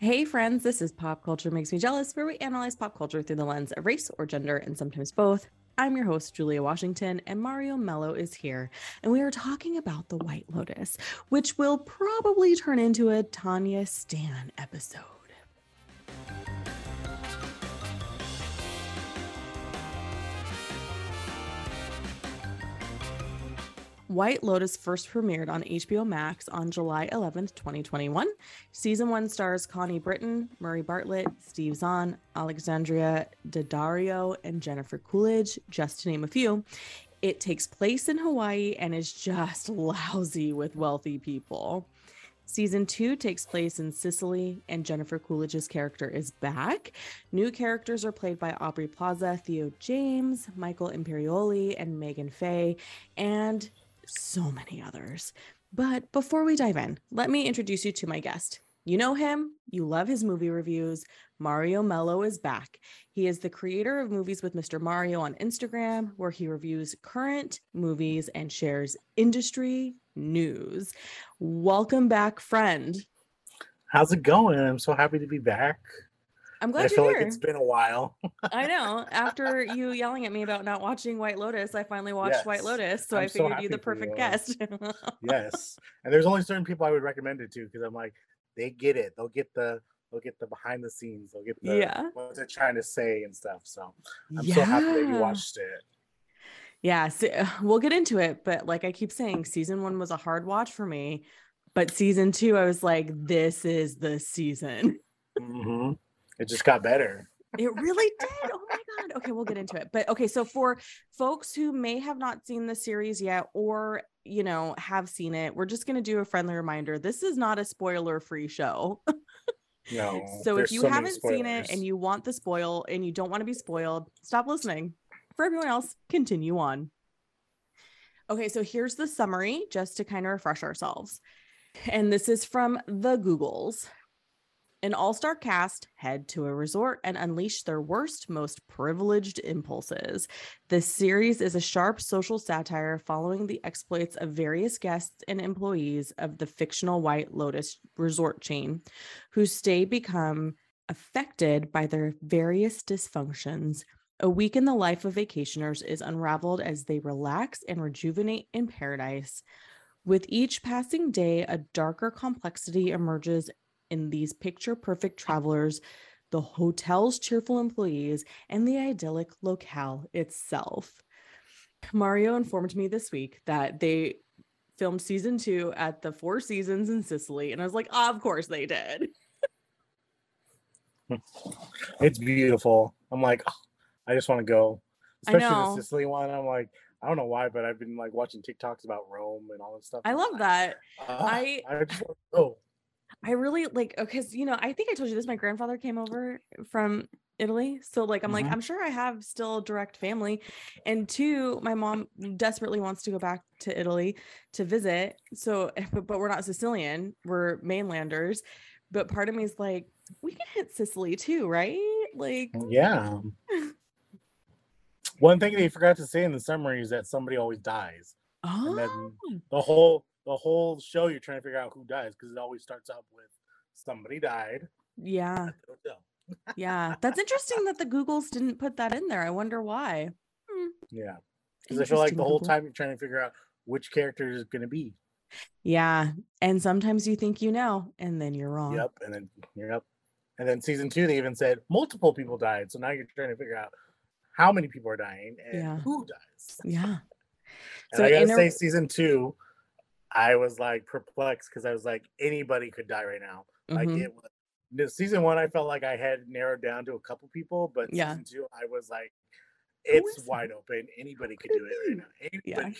Hey, friends, this is Pop Culture Makes Me Jealous, where we analyze pop culture through the lens of race or gender and sometimes both. I'm your host, Julia Washington, and Mario Mello is here. And we are talking about The White Lotus, which will probably turn into a Tanya Stan episode. White Lotus first premiered on HBO Max on July 11th, 2021. Season one stars Connie Britton, Murray Bartlett, Steve Zahn, Alexandria Daddario, and Jennifer Coolidge, just to name a few. It takes place in Hawaii and is just lousy with wealthy people. Season two takes place in Sicily, and Jennifer Coolidge's character is back. New characters are played by Aubrey Plaza, Theo James, Michael Imperioli, and Meghan Fahy. And so many others. But before we dive in, let me introduce you to my guest. You know him, you love his movie reviews. Mario Mello is back. He is the creator of Movies with Mr. Mario on Instagram, where he reviews current movies and shares industry news. Welcome back, friend. How's it going? I'm so happy to be back. I'm glad I you're feel here. like it's been a while. I know. After you yelling at me about not watching White Lotus, I finally watched White Lotus. So I'm I so figured you the perfect you. guest. yes, and there's only certain people I would recommend it to because I'm like, they get it. They'll get the they'll get the behind the scenes. They'll get the Yeah. what they're trying to say and stuff. So I'm so happy that you watched it. Yeah, so, we'll get into it, but like I keep saying, season one was a hard watch for me, but season two, I was like, this is the season. hmm It just got better. It really did. Oh my God. Okay, we'll get into it. But okay, so for folks who may have not seen the series yet or, you know, have seen it, we're just going to do a friendly reminder. This is not a spoiler free show. No. So if you so haven't seen it and you want the spoil and you don't want to be spoiled, stop listening. For everyone else, continue on. Okay, so here's the summary just to kind of refresh ourselves. And this is from the Googles. An all star cast head to a resort and unleash their worst, most privileged impulses. This series is a sharp social satire following the exploits of various guests and employees of the fictional White Lotus resort chain, whose stay become affected by their various dysfunctions. A week in the life of vacationers is unraveled as they relax and rejuvenate in paradise. With each passing day, a darker complexity emerges in these picture perfect travelers, the hotel's cheerful employees, and the idyllic locale itself. Mario informed me this week that they filmed season two at the Four Seasons in Sicily. And I was like, of course they did. it's beautiful. I'm like, "Oh, I just want to go. Especially the Sicily one. I'm like, I don't know why, but I've been like watching TikToks about Rome and all this stuff. I love that. "Ah, I- I just want to go. I really like because you know I think I told you this. My grandfather came over from Italy, so like I'm like Mhm. I'm sure I have still direct family, and two, my mom desperately wants to go back to Italy to visit. So, but, but we're not Sicilian; we're mainlanders. But part of me is like, we can hit Sicily too, right? Like, Yeah. One thing they forgot to say in the summary is that somebody always dies, oh, and then the whole the whole show you're trying to figure out who dies because it always starts out with somebody died yeah, at the hotel. yeah. That's interesting that the Googles didn't put that in there. I wonder why. Hmm. Yeah, because I feel like the whole Google. time you're trying to figure out which character is going to be. Yeah, and sometimes you think you know, and then you're wrong. Yep, and then yep, and then season two they even said multiple people died. So now you're trying to figure out how many people are dying and Yeah. who dies. Yeah. And I gotta in a- say, season two, I was like perplexed because I was like, anybody could die right now. Like Mhm. it was the season one, I felt like I had narrowed down to a couple people, but Yeah. season two, I was like, it's wide open. Anybody could do it right now. Yeah. Anybody.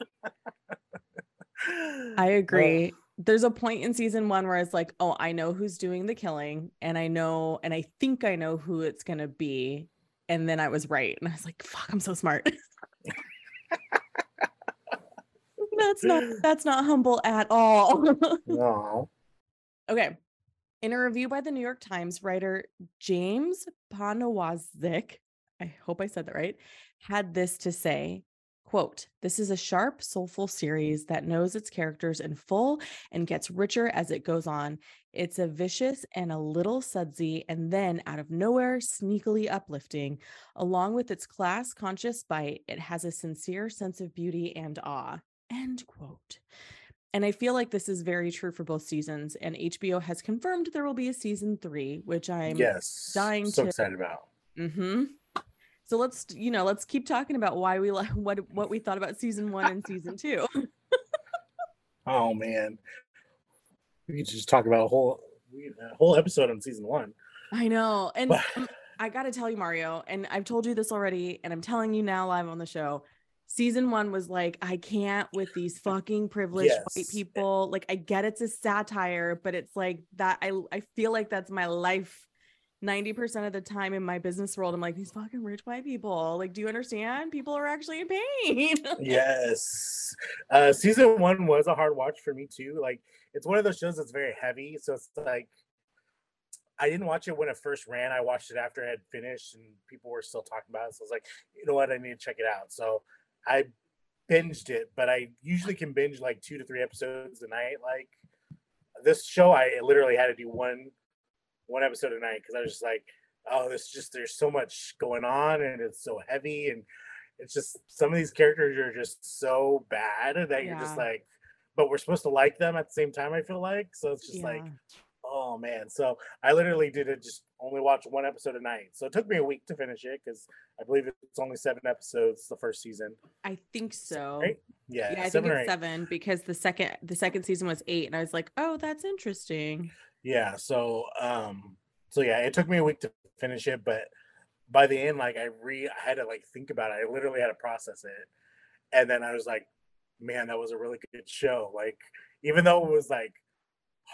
I Oh, agree. There's a point in season one where it's like, oh, I know who's doing the killing, and I know, and I think I know who it's gonna be. And then I was right. And I was like, fuck, I'm so smart. that's not that's not humble at all. no. okay. In a review by the New York Times, writer James Poniewozik, I hope I said that right, had this to say, Quote, this is a sharp, soulful series that knows its characters in full and gets richer as it goes on. It's a vicious and a little sudsy, and then out of nowhere, sneakily uplifting. Along with its class conscious bite, it has a sincere sense of beauty and awe. End quote. And I feel like this is very true for both seasons. And HBO has confirmed there will be a season three, which I'm yes, dying so to- excited about. Mm-hmm. So let's, you know, let's keep talking about why we like what what we thought about season one and season two. Oh man, we could just talk about a whole a whole episode on season one. I know. And um, I gotta tell you, Mario, and I've told you this already, and I'm telling you now live on the show. Season one was like, I can't with these fucking privileged white people. Like, I get it's a satire, but it's like that. I I feel like that's my life 90% of the time in my business world. I'm like, these fucking rich white people. Like, do you understand? People are actually in pain. yes, uh, season one was a hard watch for me too. Like it's one of those shows that's very heavy, so it's like I didn't watch it when it first ran. I watched it after it had finished and people were still talking about it. So I was like, you know what, I need to check it out. So I binged it, but I usually can binge like two to three episodes a night. Like this show, I literally had to do one one episode a night because I was just like, oh, this just there's so much going on and it's so heavy and it's just some of these characters are just so bad that you're just like, but we're supposed to like them at the same time. I feel like so it's just like Yeah. Oh man, so I literally did it just only watch one episode a night. So it took me a week to finish it because I believe it's only seven episodes the first season. I think so. Right? Yeah, Yeah, I think it's seven because the second the second season was eight, and I was like, oh, that's interesting. Yeah, so um, so yeah, it took me a week to finish it, but by the end, like I re, I had to like think about it. I literally had to process it, and then I was like, man, that was a really good show. Like even though it was like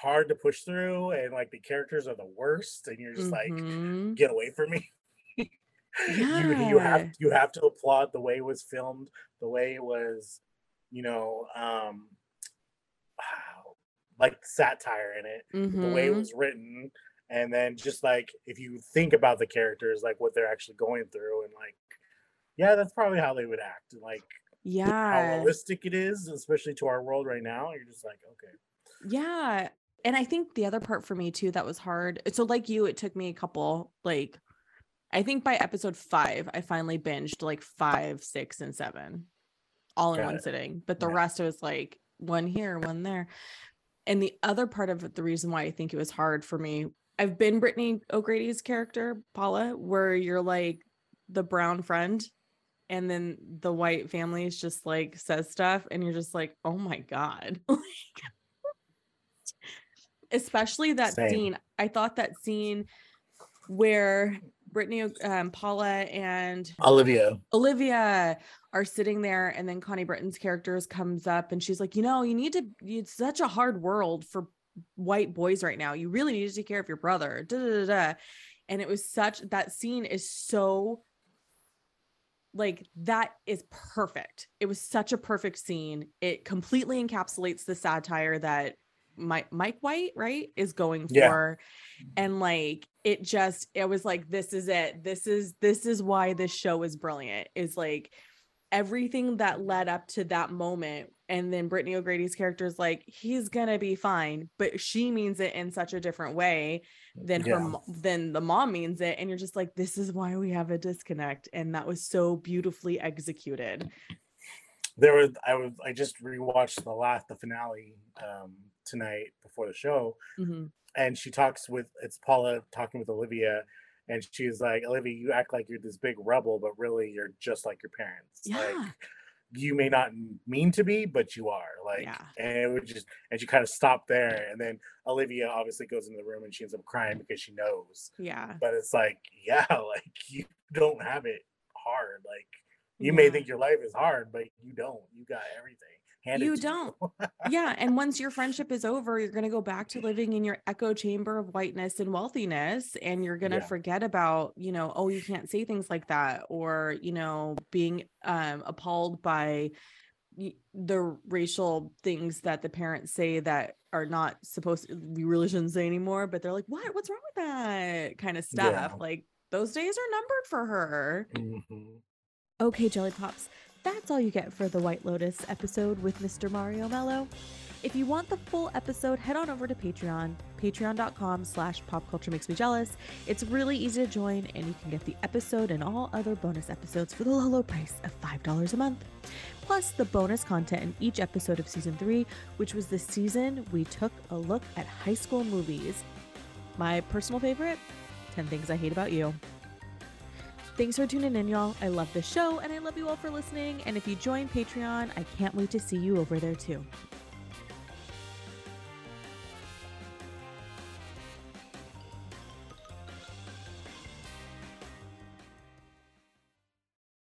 hard to push through, and like the characters are the worst, and you're just like, Mhm. get away from me. you you have you have to applaud the way it was filmed, the way it was, you know, um like satire in it, the way it Mhm. was written, and then just like if you think about the characters, like what they're actually going through, and like, yeah, that's probably how they would act, and like how realistic it is, especially to our world right now. You're just like, okay, yeah. And I think the other part for me too that was hard. So like you, it took me a couple like. I think by episode five, I finally binged like five, six, and seven, all in Got one it. sitting. But the Yeah. rest was like one here, one there. And the other part of it, the reason why I think it was hard for me, I've been Brittany O'Grady's character, Paula, where you're like the brown friend, and then the white family is just like says stuff, and you're just like, oh my god. Especially that Same. scene. I thought that scene where Brittany, um, Paula, and Olivia, Olivia are sitting there, and then Connie Britton's characters comes up, and she's like, "You know, you need to. It's such a hard world for white boys right now. You really need to take care of your brother." Da, da, da, da. And it was such that scene is so like that is perfect. It was such a perfect scene. It completely encapsulates the satire that Mike Mike White, right, is going Yeah. for. And like it just it was like this is it. This is this is why this show is brilliant. Is like everything that led up to that moment and then Brittany O'Grady's character is like he's going to be fine, but she means it in such a different way than her Yeah. mo- than the mom means it and you're just like this is why we have a disconnect and that was so beautifully executed. There was I was I just rewatched the last the finale um tonight before the show Mhm. and she talks with it's Paula talking with Olivia and she's like Olivia you act like you're this big rebel but really you're just like your parents Yeah. like you may not mean to be but you are like Yeah. and it would just and she kind of stopped there and then Olivia obviously goes into the room and she ends up crying because she knows Yeah. but it's like yeah like you don't have it hard like you may think your life is hard but you don't you got everything handed You don't. yeah and once your friendship is over you're going to go back to living in your echo chamber of whiteness and wealthiness and you're going to Yeah. forget about you know oh you can't say things like that or you know being um appalled by the racial things that the parents say that are not supposed to we really shouldn't say anymore but they're like what what's wrong with that kind of stuff Yeah. like those days are numbered for her Mhm. Okay, Jelly Pops. that's all you get for the White Lotus episode with Mr. Mario Mello. If you want the full episode, head on over to Patreon, patreon.com slash pop culture makes me jealous. It's really easy to join, and you can get the episode and all other bonus episodes for the low, low price of $5 a month. Plus, the bonus content in each episode of season three, which was the season we took a look at high school movies. My personal favorite 10 Things I Hate About You. Thanks for tuning in, y'all. I love the show and I love you all for listening. And if you join Patreon, I can't wait to see you over there too.